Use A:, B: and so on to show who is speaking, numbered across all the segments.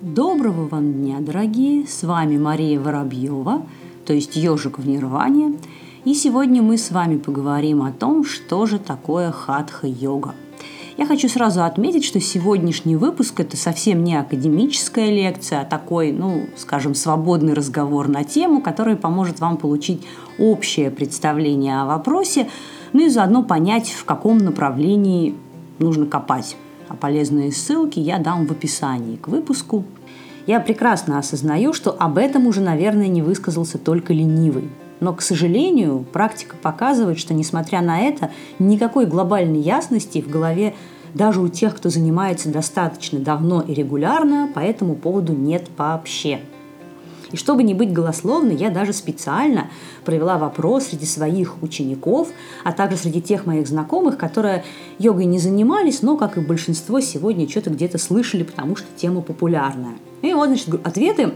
A: Доброго вам дня, дорогие! С вами Мария Воробьева, то есть ежик в Нирване. И сегодня мы с вами поговорим о том, что же такое хатха-йога. Я хочу сразу отметить, что сегодняшний выпуск – это совсем не академическая лекция, а такой, ну, скажем, свободный разговор на тему, который поможет вам получить общее представление о вопросе, ну и заодно понять, в каком направлении нужно копать. А полезные ссылки я дам в описании к выпуску. Я прекрасно осознаю, что об этом уже, наверное, не высказался только ленивый. Но, к сожалению, практика показывает, что, несмотря на это, никакой глобальной ясности в голове даже у тех, кто занимается достаточно давно и регулярно, по этому поводу нет вообще. И чтобы не быть голословной, я даже специально провела вопрос среди своих учеников, а также среди тех моих знакомых, которые йогой не занимались, но, как и большинство, сегодня что-то где-то слышали, потому что тема популярная. И вот, значит, ответы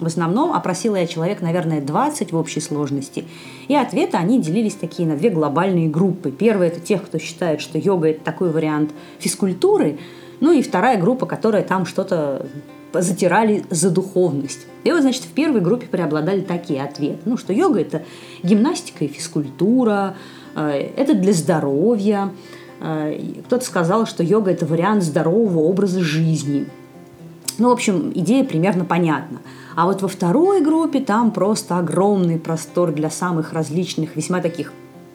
A: в основном опросила я человек, наверное, 20 в общей сложности. И ответы они делились такие на две глобальные группы. Первая – это тех, кто считает, что йога – это такой вариант физкультуры. Ну и вторая группа, которая там что-то затирали за духовность. И вот, значит, в первой группе преобладали такие ответы. Ну, что йога – это гимнастика и физкультура, э, это для здоровья. Э, кто-то сказал, что йога – это вариант здорового образа жизни. Ну, в общем, идея примерно понятна. А вот во второй группе там просто огромный простор для самых различных, весьма таких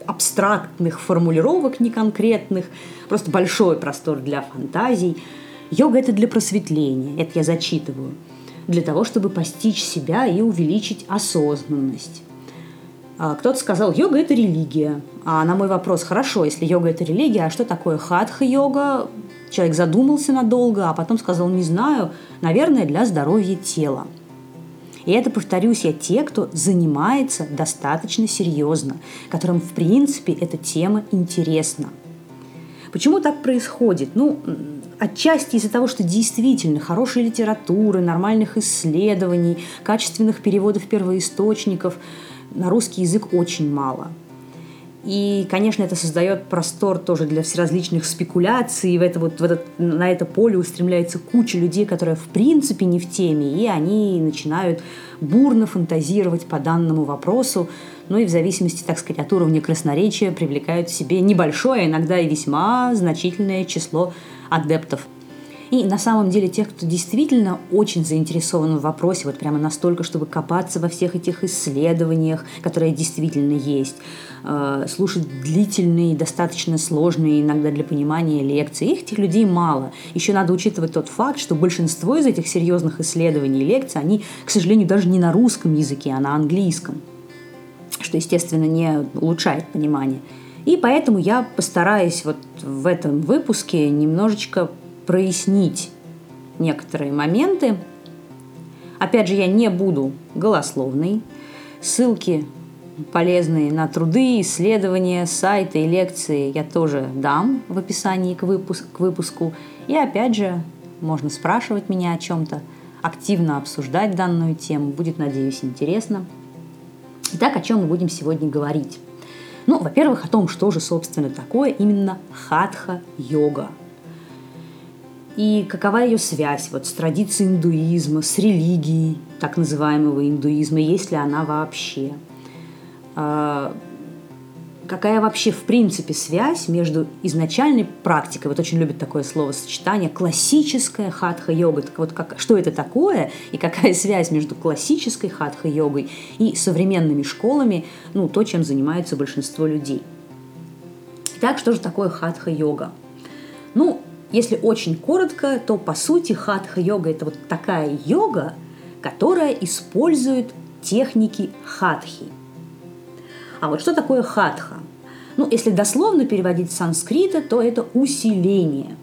A: абстрактных формулировок неконкретных, просто большой простор для фантазий – Йога – это для просветления, это я зачитываю, для того, чтобы постичь себя и увеличить осознанность. А кто-то сказал, йога – это религия. А на мой вопрос, хорошо, если йога – это религия, а что такое хатха-йога? Человек задумался надолго, а потом сказал, не знаю, наверное, для здоровья тела. И это, повторюсь, я те, кто занимается достаточно серьезно, которым, в принципе, эта тема интересна. Почему так происходит? Ну, Отчасти из-за того, что действительно хорошей литературы, нормальных исследований, качественных переводов первоисточников на русский язык очень мало. И, конечно, это создает простор тоже для всеразличных спекуляций. В это вот, в этот, на это поле устремляется куча людей, которые в принципе не в теме, и они начинают бурно фантазировать по данному вопросу. Ну и в зависимости, так сказать, от уровня красноречия привлекают в себе небольшое, иногда и весьма значительное число адептов. И на самом деле тех, кто действительно очень заинтересован в вопросе, вот прямо настолько, чтобы копаться во всех этих исследованиях, которые действительно есть, э, слушать длительные, достаточно сложные иногда для понимания лекции, их этих людей мало. Еще надо учитывать тот факт, что большинство из этих серьезных исследований и лекций, они, к сожалению, даже не на русском языке, а на английском, что, естественно, не улучшает понимание. И поэтому я постараюсь вот в этом выпуске немножечко прояснить некоторые моменты. Опять же, я не буду голословной. Ссылки полезные на труды, исследования, сайты и лекции я тоже дам в описании к, выпуск, к выпуску. И опять же, можно спрашивать меня о чем-то, активно обсуждать данную тему. Будет, надеюсь, интересно. Итак, о чем мы будем сегодня говорить? Ну, во-первых, о том, что же, собственно, такое именно хатха-йога. И какова ее связь вот, с традицией индуизма, с религией так называемого индуизма, есть ли она вообще. А, какая вообще в принципе связь между изначальной практикой, вот очень любят такое слово сочетание, классическая хатха-йога, так вот как, что это такое и какая связь между классической хатха-йогой и современными школами, ну, то, чем занимается большинство людей. Итак, что же такое хатха-йога? Ну, если очень коротко, то по сути хатха-йога – это вот такая йога, которая использует техники хатхи – а вот что такое хатха? Ну, если дословно переводить с санскрита, то это усиление.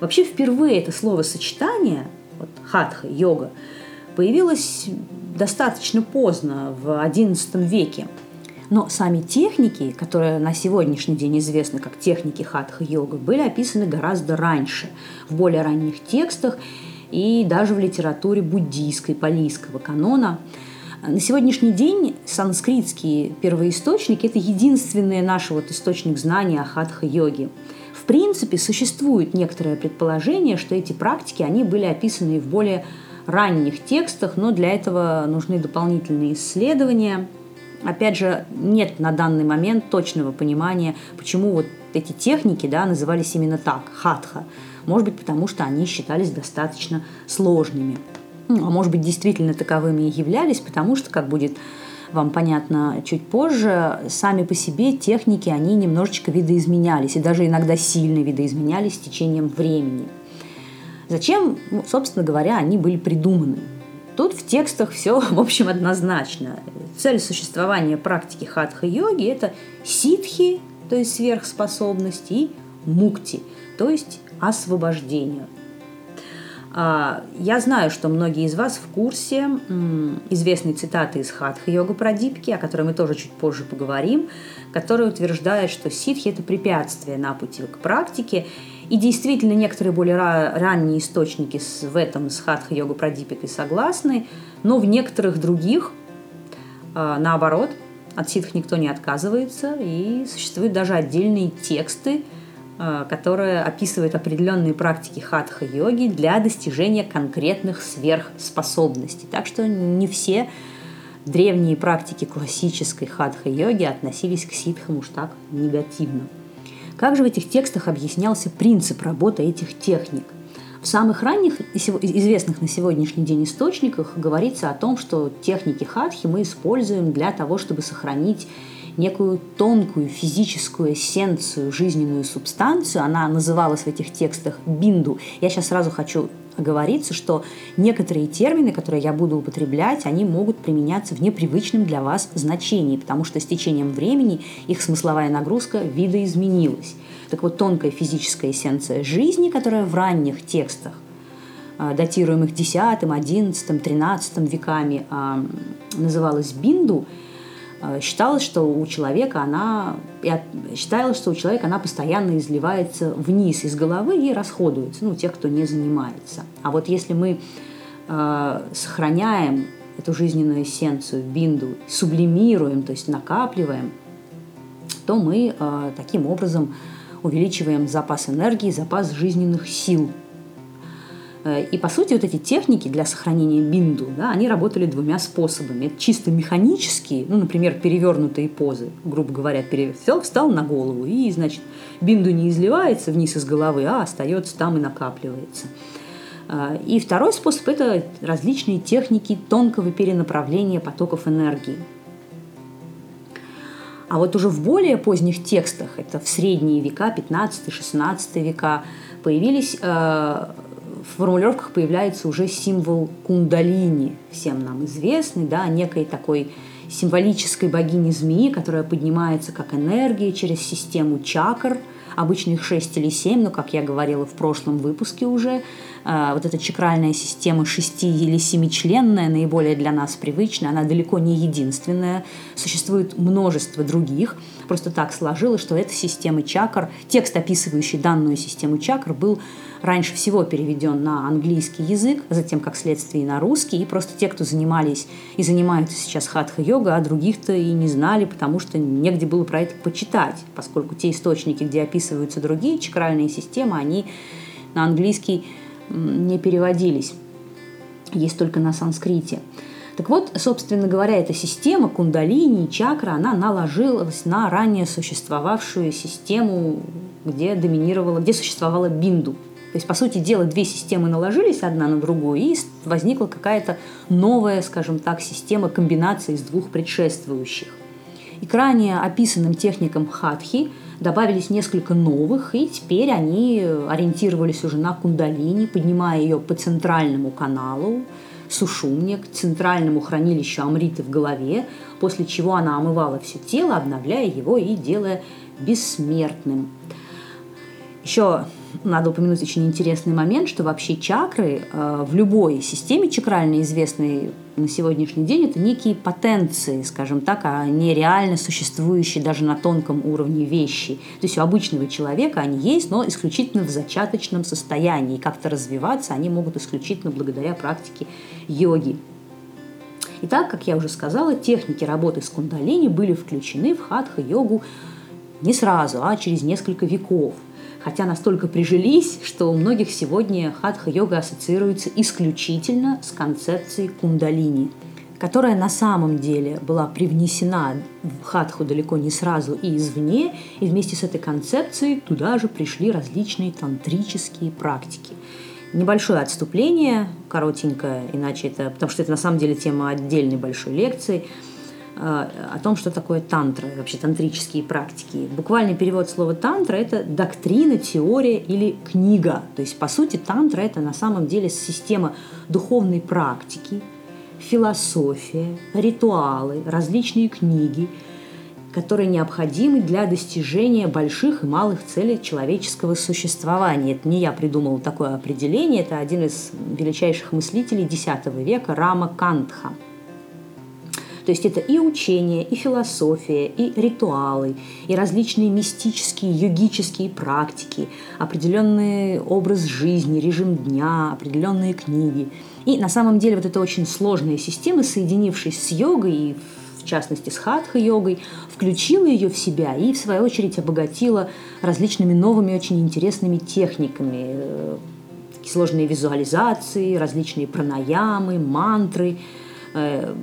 A: Вообще впервые это словосочетание, вот хатха, йога, появилось достаточно поздно, в XI веке. Но сами техники, которые на сегодняшний день известны как техники хатха-йога, были описаны гораздо раньше, в более ранних текстах и даже в литературе буддийской, палийского канона – на сегодняшний день санскритские первоисточники – это единственный наш вот источник знания о хатха-йоге. В принципе, существует некоторое предположение, что эти практики, они были описаны в более ранних текстах, но для этого нужны дополнительные исследования. Опять же, нет на данный момент точного понимания, почему вот эти техники да, назывались именно так, хатха. Может быть, потому что они считались достаточно сложными. Ну, а может быть, действительно таковыми и являлись, потому что, как будет вам понятно чуть позже, сами по себе техники, они немножечко видоизменялись, и даже иногда сильно видоизменялись с течением времени. Зачем, ну, собственно говоря, они были придуманы? Тут в текстах все, в общем, однозначно. Цель существования практики хатха-йоги – это ситхи, то есть сверхспособности, и мукти, то есть освобождение. А, я знаю, что многие из вас в курсе известной цитаты из Хатха Йога Прадипки, о которой мы тоже чуть позже поговорим, которая утверждает, что ситхи – это препятствие на пути к практике. И действительно, некоторые более ранние источники в этом с Хатха Йога Прадипикой согласны, но в некоторых других, а, наоборот, от ситх никто не отказывается, и существуют даже отдельные тексты – Э, которая описывает определенные практики хатха-йоги для достижения конкретных сверхспособностей. Так что не все древние практики классической хатха-йоги относились к ситхам уж так негативно. Как же в этих текстах объяснялся принцип работы этих техник? В самых ранних известных на сегодняшний день источниках говорится о том, что техники хатхи мы используем для того, чтобы сохранить некую тонкую физическую эссенцию, жизненную субстанцию. Она называлась в этих текстах бинду. Я сейчас сразу хочу оговориться, что некоторые термины, которые я буду употреблять, они могут применяться в непривычном для вас значении, потому что с течением времени их смысловая нагрузка видоизменилась. Так вот, тонкая физическая эссенция жизни, которая в ранних текстах а, датируемых X, XI, XIII веками, называлась бинду, Э, считалось, что у человека она считалось, что у человека она постоянно изливается вниз из головы и расходуется, ну, тех, кто не занимается. А вот если мы э, сохраняем эту жизненную эссенцию, бинду, сублимируем, то есть накапливаем, то мы э, таким образом увеличиваем запас энергии, запас жизненных сил – Э, и, по сути, вот эти техники для сохранения бинду, да, они работали двумя способами. Это чисто механические, ну, например, перевернутые позы, грубо говоря, перевел, встал на голову, и, значит, бинду не изливается вниз из головы, а остается там и накапливается. Э, и второй способ – это различные техники тонкого перенаправления потоков энергии. А вот уже в более поздних текстах, это в средние века, 15-16 века, появились э, в формулировках появляется уже символ кундалини, всем нам известный, да, некой такой символической богини змеи, которая поднимается как энергия через систему чакр, обычно их 6 или 7, но, как я говорила в прошлом выпуске уже, э, вот эта чакральная система шести или семичленная, наиболее для нас привычная, она далеко не единственная. Существует множество других. Просто так сложилось, что эта система чакр, текст, описывающий данную систему чакр, был раньше всего переведен на английский язык, затем, как следствие, и на русский. И просто те, кто занимались и занимаются сейчас хатха-йога, а других-то и не знали, потому что негде было про это почитать, поскольку те источники, где описываются другие чакральные системы, они на английский не переводились. Есть только на санскрите. Так вот, собственно говоря, эта система кундалини, чакра, она наложилась на ранее существовавшую систему, где доминировала, где существовала бинду. То есть, по сути дела, две системы наложились одна на другую, и возникла какая-то новая, скажем так, система комбинации из двух предшествующих. И к ранее описанным техникам хатхи добавились несколько новых, и теперь они ориентировались уже на кундалини, поднимая ее по центральному каналу, сушумне, к центральному хранилищу амриты в голове, после чего она омывала все тело, обновляя его и делая бессмертным. Еще надо упомянуть очень интересный момент, что вообще чакры э, в любой системе чакральной, известной на сегодняшний день, это некие потенции, скажем так, а не реально существующие даже на тонком уровне вещи. То есть у обычного человека они есть, но исключительно в зачаточном состоянии. И как-то развиваться они могут исключительно благодаря практике йоги. Итак, как я уже сказала, техники работы с кундалини были включены в хатха-йогу не сразу, а через несколько веков – хотя настолько прижились, что у многих сегодня хатха-йога ассоциируется исключительно с концепцией кундалини, которая на самом деле была привнесена в хатху далеко не сразу и извне, и вместе с этой концепцией туда же пришли различные тантрические практики. Небольшое отступление, коротенькое, иначе это, потому что это на самом деле тема отдельной большой лекции – о том, что такое тантра, вообще тантрические практики. Буквальный перевод слова тантра – это доктрина, теория или книга. То есть, по сути, тантра – это на самом деле система духовной практики, философия, ритуалы, различные книги, которые необходимы для достижения больших и малых целей человеческого существования. Это не я придумал такое определение, это один из величайших мыслителей X века Рама Кантха – то есть это и учение, и философия, и ритуалы, и различные мистические, йогические практики, определенный образ жизни, режим дня, определенные книги. И на самом деле вот эта очень сложная система, соединившись с йогой и в частности с хатха-йогой, включила ее в себя и, в свою очередь, обогатила различными новыми, очень интересными техниками, сложные визуализации, различные пранаямы, мантры, э,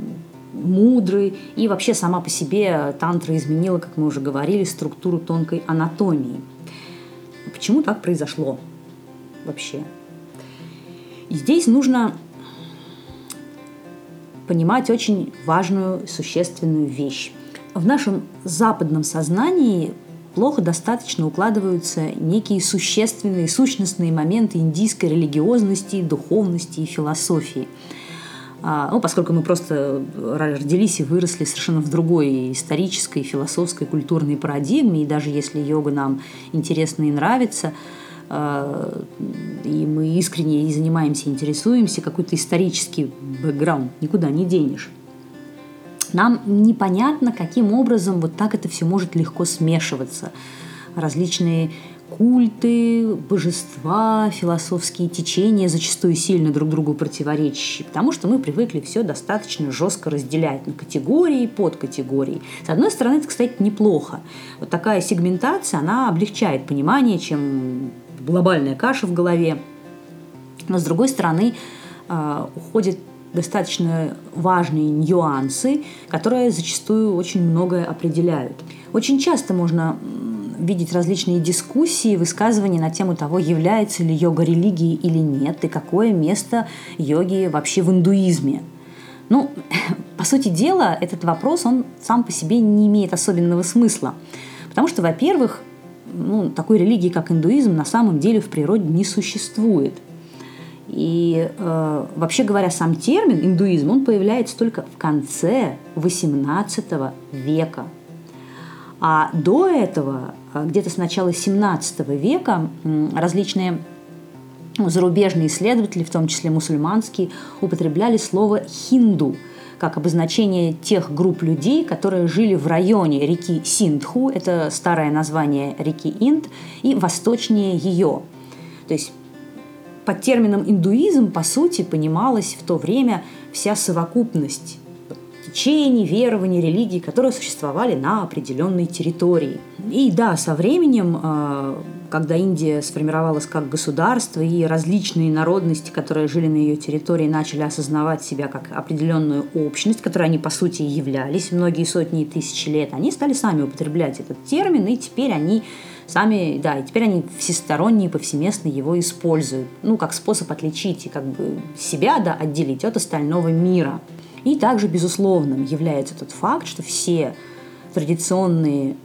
A: мудрый. И вообще сама по себе тантра изменила, как мы уже говорили, структуру тонкой анатомии. Почему так произошло вообще? И здесь нужно понимать очень важную, существенную вещь. В нашем западном сознании плохо достаточно укладываются некие существенные, сущностные моменты индийской религиозности, духовности и философии – ну, поскольку мы просто родились и выросли совершенно в другой исторической, философской, культурной парадигме, и даже если йога нам интересна и нравится, а, и мы искренне и занимаемся, интересуемся, какой-то исторический бэкграунд никуда не денешь. Нам непонятно, каким образом вот так это все может легко смешиваться. Различные культы, божества, философские течения, зачастую сильно друг другу противоречащие, потому что мы привыкли все достаточно жестко разделять на категории, подкатегории. С одной стороны, это, кстати, неплохо. Вот такая сегментация, она облегчает понимание, чем глобальная каша в голове. Но, с другой стороны, а, уходят достаточно важные нюансы, которые зачастую очень многое определяют. Очень часто можно видеть различные дискуссии, высказывания на тему того, является ли йога религией или нет, и какое место йоги вообще в индуизме. Ну, по сути дела, этот вопрос, он сам по себе не имеет особенного смысла. Потому что, во-первых, ну, такой религии, как индуизм, на самом деле в природе не существует. И э, вообще говоря, сам термин индуизм, он появляется только в конце XVIII века. А до этого где-то с начала 17 века различные ну, зарубежные исследователи, в том числе мусульманские, употребляли слово «хинду», как обозначение тех групп людей, которые жили в районе реки Синдху, это старое название реки Инд, и восточнее ее. То есть под термином индуизм, по сути, понималась в то время вся совокупность течений, верований, религий, которые существовали на определенной территории. И да, со временем, э, когда Индия сформировалась как государство, и различные народности, которые жили на ее территории, начали осознавать себя как определенную общность, которой они по сути и являлись многие сотни и тысячи лет, они стали сами употреблять этот термин, и теперь они сами, да, и теперь они всесторонне и повсеместно его используют, ну, как способ отличить и как бы себя, да, отделить от остального мира. И также безусловным является тот факт, что все традиционные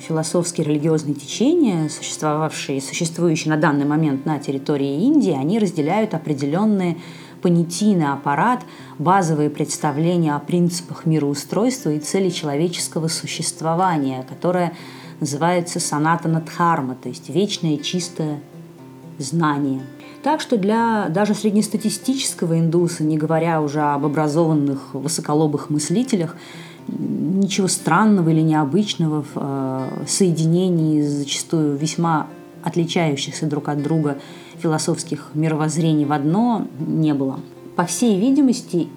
A: философские религиозные течения, существовавшие и существующие на данный момент на территории Индии, они разделяют определенные понятийный аппарат, базовые представления о принципах мироустройства и цели человеческого существования, которое называется санатана дхарма, то есть вечное чистое знание – так что для даже среднестатистического индуса, не говоря уже об образованных высоколобых мыслителях, ничего странного или необычного в э, соединении зачастую весьма отличающихся друг от друга философских мировоззрений в одно не было. По всей видимости,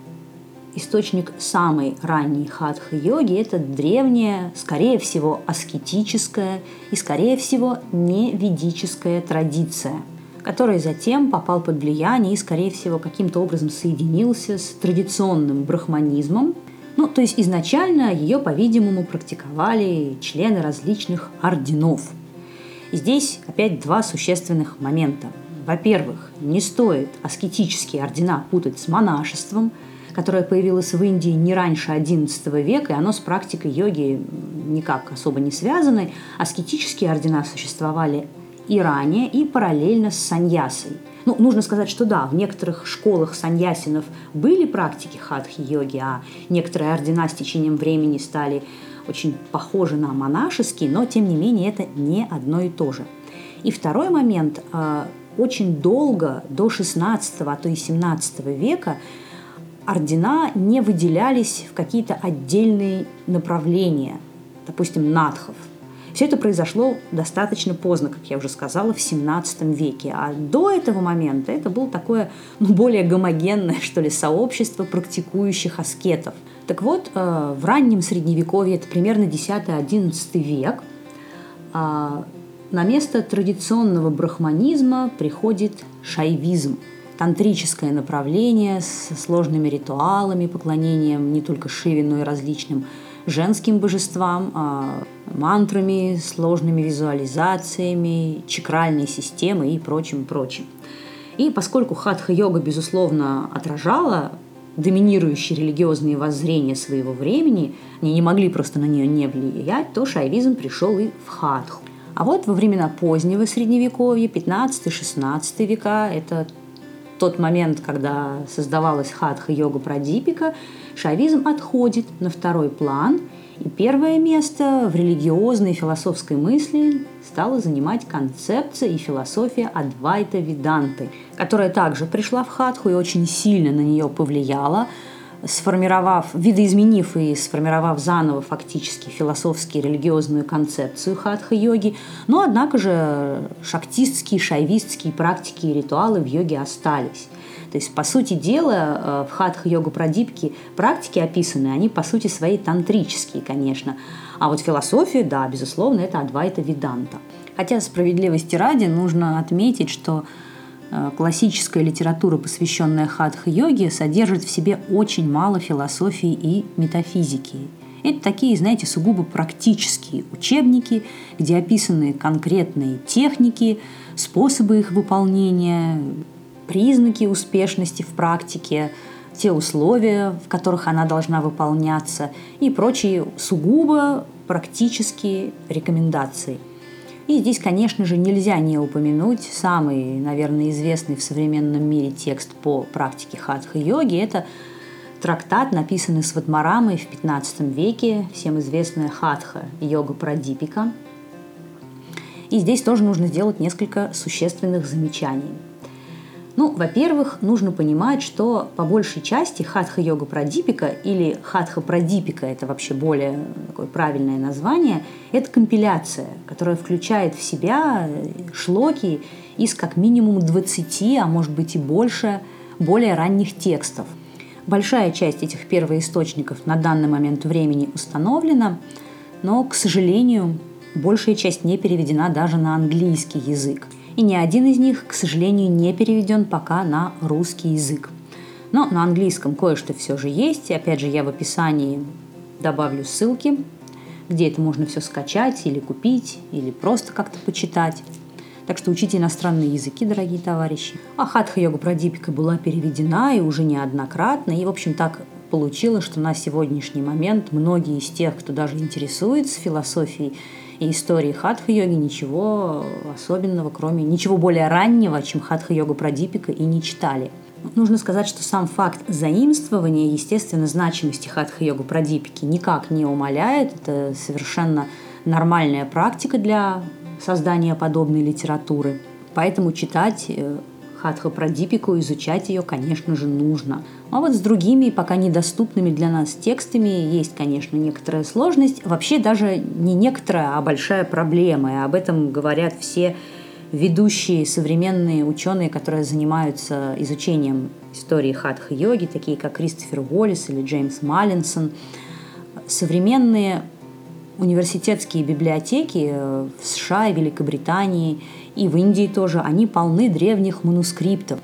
A: источник самой ранней хатха-йоги – это древняя, скорее всего, аскетическая и, скорее всего, не ведическая традиция, которая затем попал под влияние и, скорее всего, каким-то образом соединился с традиционным брахманизмом. Ну, то есть изначально ее, по-видимому, практиковали члены различных орденов. И здесь опять два существенных момента. Во-первых, не стоит аскетические ордена путать с монашеством – которое появилось в Индии не раньше XI века, и оно с практикой йоги никак особо не связано. Аскетические ордена существовали и ранее, и параллельно с саньясой. Ну, нужно сказать, что да, в некоторых школах саньясинов были практики хатхи-йоги, а некоторые ордена с течением времени стали очень похожи на монашеские, но тем не менее это не одно и то же. И второй момент. А, очень долго, до 16 а то и 17 века, ордена не выделялись в какие-то отдельные направления, допустим, надхов. Все это произошло достаточно поздно, как я уже сказала, в 17 веке. А до этого момента это было такое ну, более гомогенное, что ли, сообщество практикующих аскетов. Так вот, э, в раннем Средневековье, это примерно 10-11 век, э, на место традиционного брахманизма приходит шайвизм – тантрическое направление с сложными ритуалами, поклонением не только Шиве, но и различным женским божествам, а мантрами, сложными визуализациями, чакральной системой и прочим-прочим. И поскольку хатха-йога, безусловно, отражала доминирующие религиозные воззрения своего времени, они не могли просто на нее не влиять, то шайвизм пришел и в хатху. А вот во времена позднего Средневековья, 15-16 века, это тот момент, когда создавалась хатха-йога Прадипика, шавизм отходит на второй план, и первое место в религиозной и философской мысли стала занимать концепция и философия Адвайта Виданты, которая также пришла в хатху и очень сильно на нее повлияла – сформировав, видоизменив и сформировав заново фактически философски религиозную концепцию хатха-йоги, но однако же шактистские, шайвистские практики и ритуалы в йоге остались. То есть, по сути дела, э, в хатха-йога прадипке практики описаны, они по сути свои тантрические, конечно. А вот философия, да, безусловно, это Адвайта Виданта. Хотя справедливости ради нужно отметить, что классическая литература, посвященная хатха-йоге, содержит в себе очень мало философии и метафизики. Это такие, знаете, сугубо практические учебники, где описаны конкретные техники, способы их выполнения, признаки успешности в практике, те условия, в которых она должна выполняться и прочие сугубо практические рекомендации – и здесь, конечно же, нельзя не упомянуть самый, наверное, известный в современном мире текст по практике хатха-йоги. Это трактат, написанный Сватмарамой в 15 веке, всем известная хатха йога Прадипика. И здесь тоже нужно сделать несколько существенных замечаний – ну, во-первых, нужно понимать, что по большей части хатха-йога прадипика или хатха-прадипика, это вообще более такое правильное название, это компиляция, которая включает в себя шлоки из как минимум 20, а может быть и больше, более ранних текстов. Большая часть этих первоисточников на данный момент времени установлена, но, к сожалению, большая часть не переведена даже на английский язык – и ни один из них, к сожалению, не переведен пока на русский язык. Но на английском кое-что все же есть. И опять же, я в описании добавлю ссылки, где это можно все скачать или купить, или просто как-то почитать. Так что учите иностранные языки, дорогие товарищи. А хатха-йога Прадипика была переведена и уже неоднократно. И, в общем, так получилось, что на сегодняшний момент многие из тех, кто даже интересуется философией и истории хатха-йоги ничего особенного, кроме ничего более раннего, чем хатха-йога Прадипика, и не читали. Нужно сказать, что сам факт заимствования, естественно, значимости хатха-йога Прадипики никак не умаляет. Это совершенно нормальная практика для создания подобной литературы. Поэтому читать э, Хатха Прадипику, изучать ее, конечно же, нужно. А вот с другими, пока недоступными для нас текстами, есть, конечно, некоторая сложность. Вообще даже не некоторая, а большая проблема. И об этом говорят все ведущие современные ученые, которые занимаются изучением истории хатха-йоги, такие как Кристофер Уоллес или Джеймс Маллинсон. Современные университетские библиотеки в США и Великобритании и в Индии тоже, они полны древних манускриптов.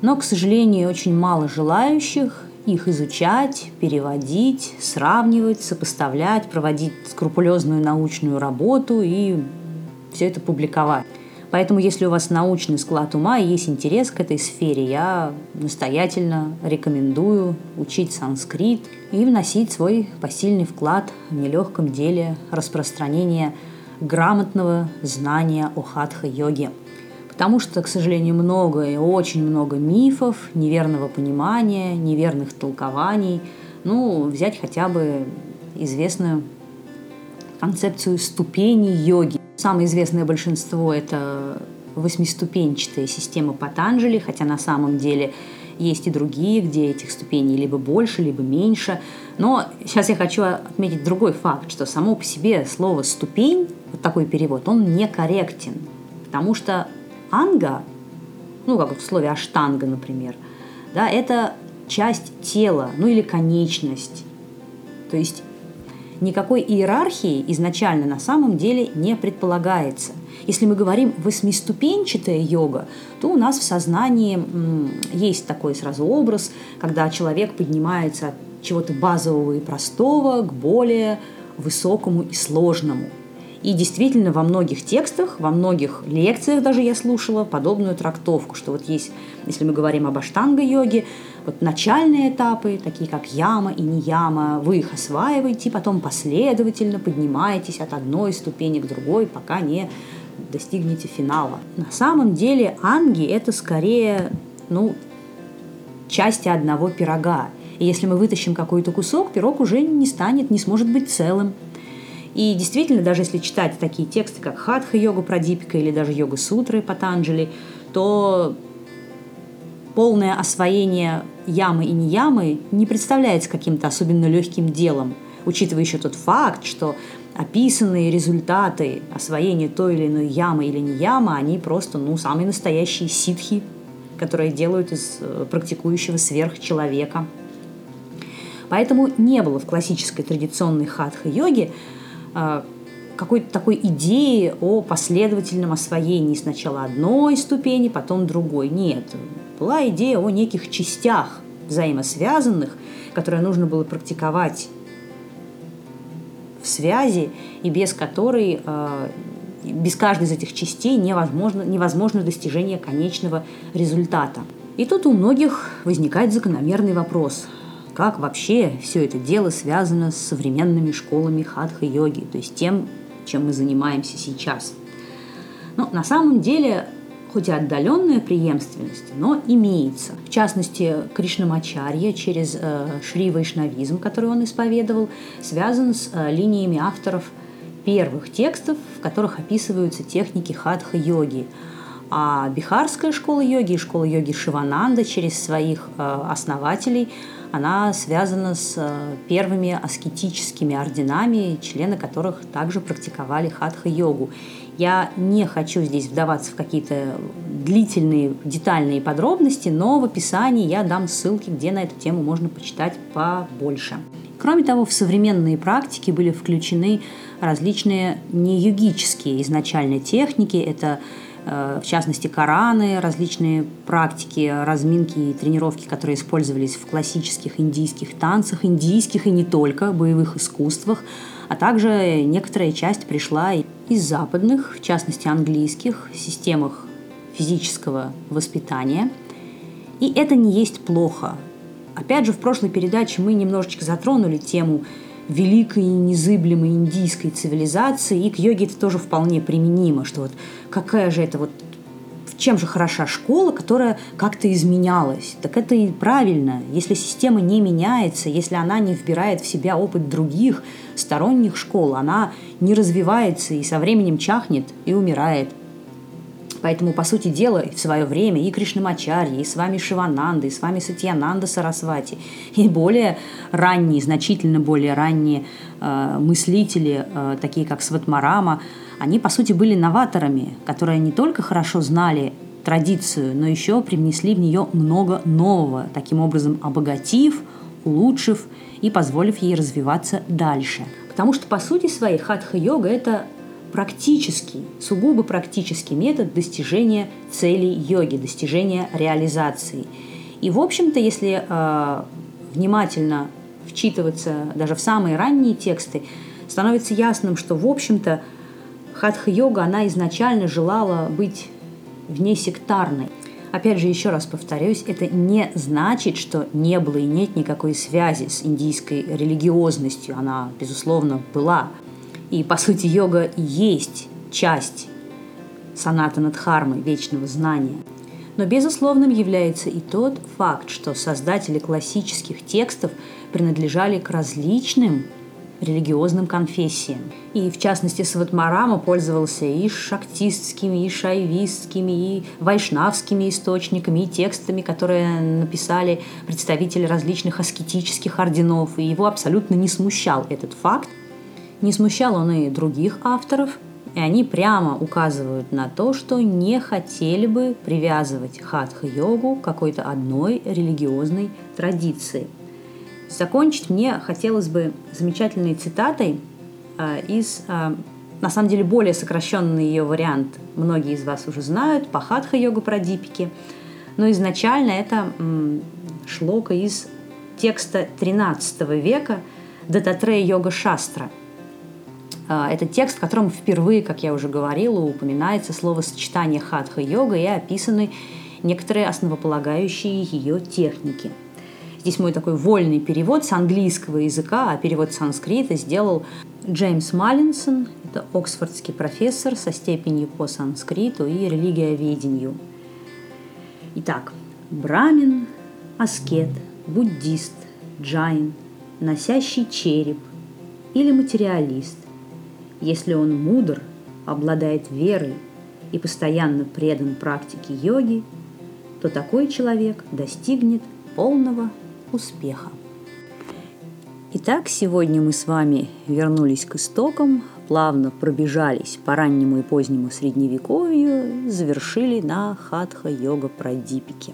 A: Но, к сожалению, очень мало желающих их изучать, переводить, сравнивать, сопоставлять, проводить скрупулезную научную работу и все это публиковать. Поэтому, если у вас научный склад ума и есть интерес к этой сфере, я настоятельно рекомендую учить санскрит и вносить свой посильный вклад в нелегком деле распространения грамотного знания о хатха-йоге. Потому что, к сожалению, много и очень много мифов, неверного понимания, неверных толкований. Ну, взять хотя бы известную концепцию ступеней йоги. Самое известное большинство – это восьмиступенчатая система Патанджали, хотя на самом деле есть и другие, где этих ступеней либо больше, либо меньше. Но сейчас я хочу отметить другой факт, что само по себе слово «ступень», вот такой перевод, он некорректен. Потому что анга, ну, как в слове аштанга, например, да, это часть тела, ну или конечность. То есть никакой иерархии изначально на самом деле не предполагается. Если мы говорим восьмиступенчатая йога, то у нас в сознании есть такой сразу образ, когда человек поднимается от чего-то базового и простого к более высокому и сложному. И действительно во многих текстах, во многих лекциях даже я слушала подобную трактовку, что вот есть, если мы говорим об аштанга-йоге, вот начальные этапы, такие как яма и не яма, вы их осваиваете, потом последовательно поднимаетесь от одной ступени к другой, пока не достигнете финала. На самом деле анги – это скорее, ну, части одного пирога. И если мы вытащим какой-то кусок, пирог уже не станет, не сможет быть целым. И действительно, даже если читать такие тексты, как Хатха-йога Прадипика или даже йога-сутры Патанджали, то полное освоение ямы и не ямы не представляется каким-то особенно легким делом, учитывая еще тот факт, что описанные результаты освоения той или иной ямы или не ямы, они просто, ну, самые настоящие ситхи, которые делают из э, практикующего сверхчеловека. Поэтому не было в классической традиционной хатха-йоге а, какой-то такой идеи о последовательном освоении сначала одной ступени, потом другой. Нет, была идея о неких частях взаимосвязанных, которые нужно было практиковать в связи и без которой, а, без каждой из этих частей невозможно, невозможно достижение конечного результата. И тут у многих возникает закономерный вопрос – как вообще все это дело связано с современными школами хатха-йоги, то есть тем, чем мы занимаемся сейчас. Но на самом деле, хоть и отдаленная преемственность, но имеется. В частности, Кришнамачарья через э, Шри Вайшнавизм, который он исповедовал, связан с э, линиями авторов первых текстов, в которых описываются техники хатха-йоги. А Бихарская школа йоги и школа йоги Шивананда через своих э, основателей – она связана с первыми аскетическими орденами, члены которых также практиковали хатха-йогу. Я не хочу здесь вдаваться в какие-то длительные, детальные подробности, но в описании я дам ссылки, где на эту тему можно почитать побольше. Кроме того, в современные практики были включены различные неюгические изначально техники. Это Э, в частности, Кораны, различные практики, разминки и тренировки, которые использовались в классических индийских танцах, индийских и не только, боевых искусствах, а также некоторая часть пришла из западных, в частности, английских системах физического воспитания. И это не есть плохо. Опять же, в прошлой передаче мы немножечко затронули тему великой и незыблемой индийской цивилизации, и к йоге это тоже вполне применимо, что вот какая же это вот чем же хороша школа, которая как-то изменялась? Так это и правильно. Если система не меняется, если она не вбирает в себя опыт других сторонних школ, она не развивается и со временем чахнет и умирает. Поэтому, по сути дела, в свое время и Кришнамачарья, и с вами Шивананда, и с вами Сатьянанда Сарасвати, и более ранние, значительно более ранние э, мыслители, э, такие как Сватмарама, Они, по сути, были новаторами, которые не только хорошо знали традицию, но еще привнесли в нее много нового, таким образом обогатив, улучшив и позволив ей развиваться дальше. Потому что, по сути своей, хатха-йога – это практический, сугубо практический метод достижения целей йоги, достижения реализации. И, в общем-то, если э, внимательно вчитываться даже в самые ранние тексты, становится ясным, что, в общем-то, хатха-йога, она изначально желала быть внесектарной. Опять же, еще раз повторюсь, это не значит, что не было и нет никакой связи с индийской религиозностью. Она, безусловно, была. И, по сути, йога есть часть саната Надхармы, вечного знания. Но безусловным является и тот факт, что создатели классических текстов принадлежали к различным религиозным конфессиям. И, в частности, Сватмарама пользовался и шактистскими, и шайвистскими, и вайшнавскими источниками, и текстами, которые написали представители различных аскетических орденов. И его абсолютно не смущал этот факт. Не смущал он и других авторов, и они прямо указывают на то, что не хотели бы привязывать хатха-йогу к какой-то одной религиозной традиции. Закончить мне хотелось бы замечательной цитатой э, из, э, на самом деле, более сокращенный ее вариант. Многие из вас уже знают, Пахатха-йога про дипики. Но изначально это шлока из текста 13 века Дататрея йога шастра – а, это текст, в котором впервые, как я уже говорила, упоминается словосочетание хатха-йога и описаны некоторые основополагающие ее техники. Здесь мой такой вольный перевод с английского языка, а перевод с санскрита сделал Джеймс Маллинсон. Это оксфордский профессор со степенью по санскриту и религиоведению. Итак, брамин, аскет, буддист, джайн, носящий череп или материалист, если он мудр, обладает верой и постоянно предан практике йоги, то такой человек достигнет полного успеха. Итак, сегодня мы с вами вернулись к истокам, плавно пробежались по раннему и позднему средневековью, завершили на хатха-йога прадипике.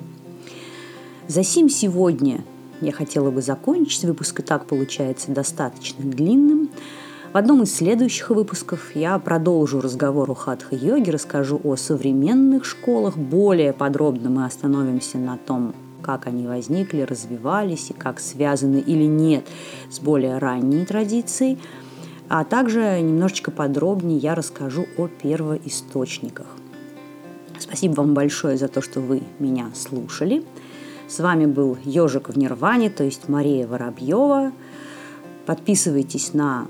A: Засим сегодня я хотела бы закончить, выпуск и так получается достаточно длинным – в одном из следующих выпусков я продолжу разговор о хатха-йоге, расскажу о современных школах. Более подробно мы остановимся на том, как они возникли, развивались и как связаны или нет с более ранней традицией. А также немножечко подробнее я расскажу о первоисточниках. Спасибо вам большое за то, что вы меня слушали. С вами был Ежик в Нирване, то есть Мария Воробьева. Подписывайтесь на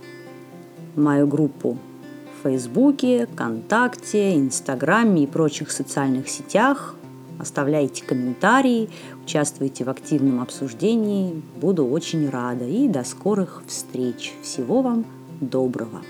A: мою группу в Фейсбуке, ВКонтакте, Инстаграме и прочих социальных сетях. Оставляйте комментарии, участвуйте в активном обсуждении. Буду очень рада. И до скорых встреч. Всего вам доброго.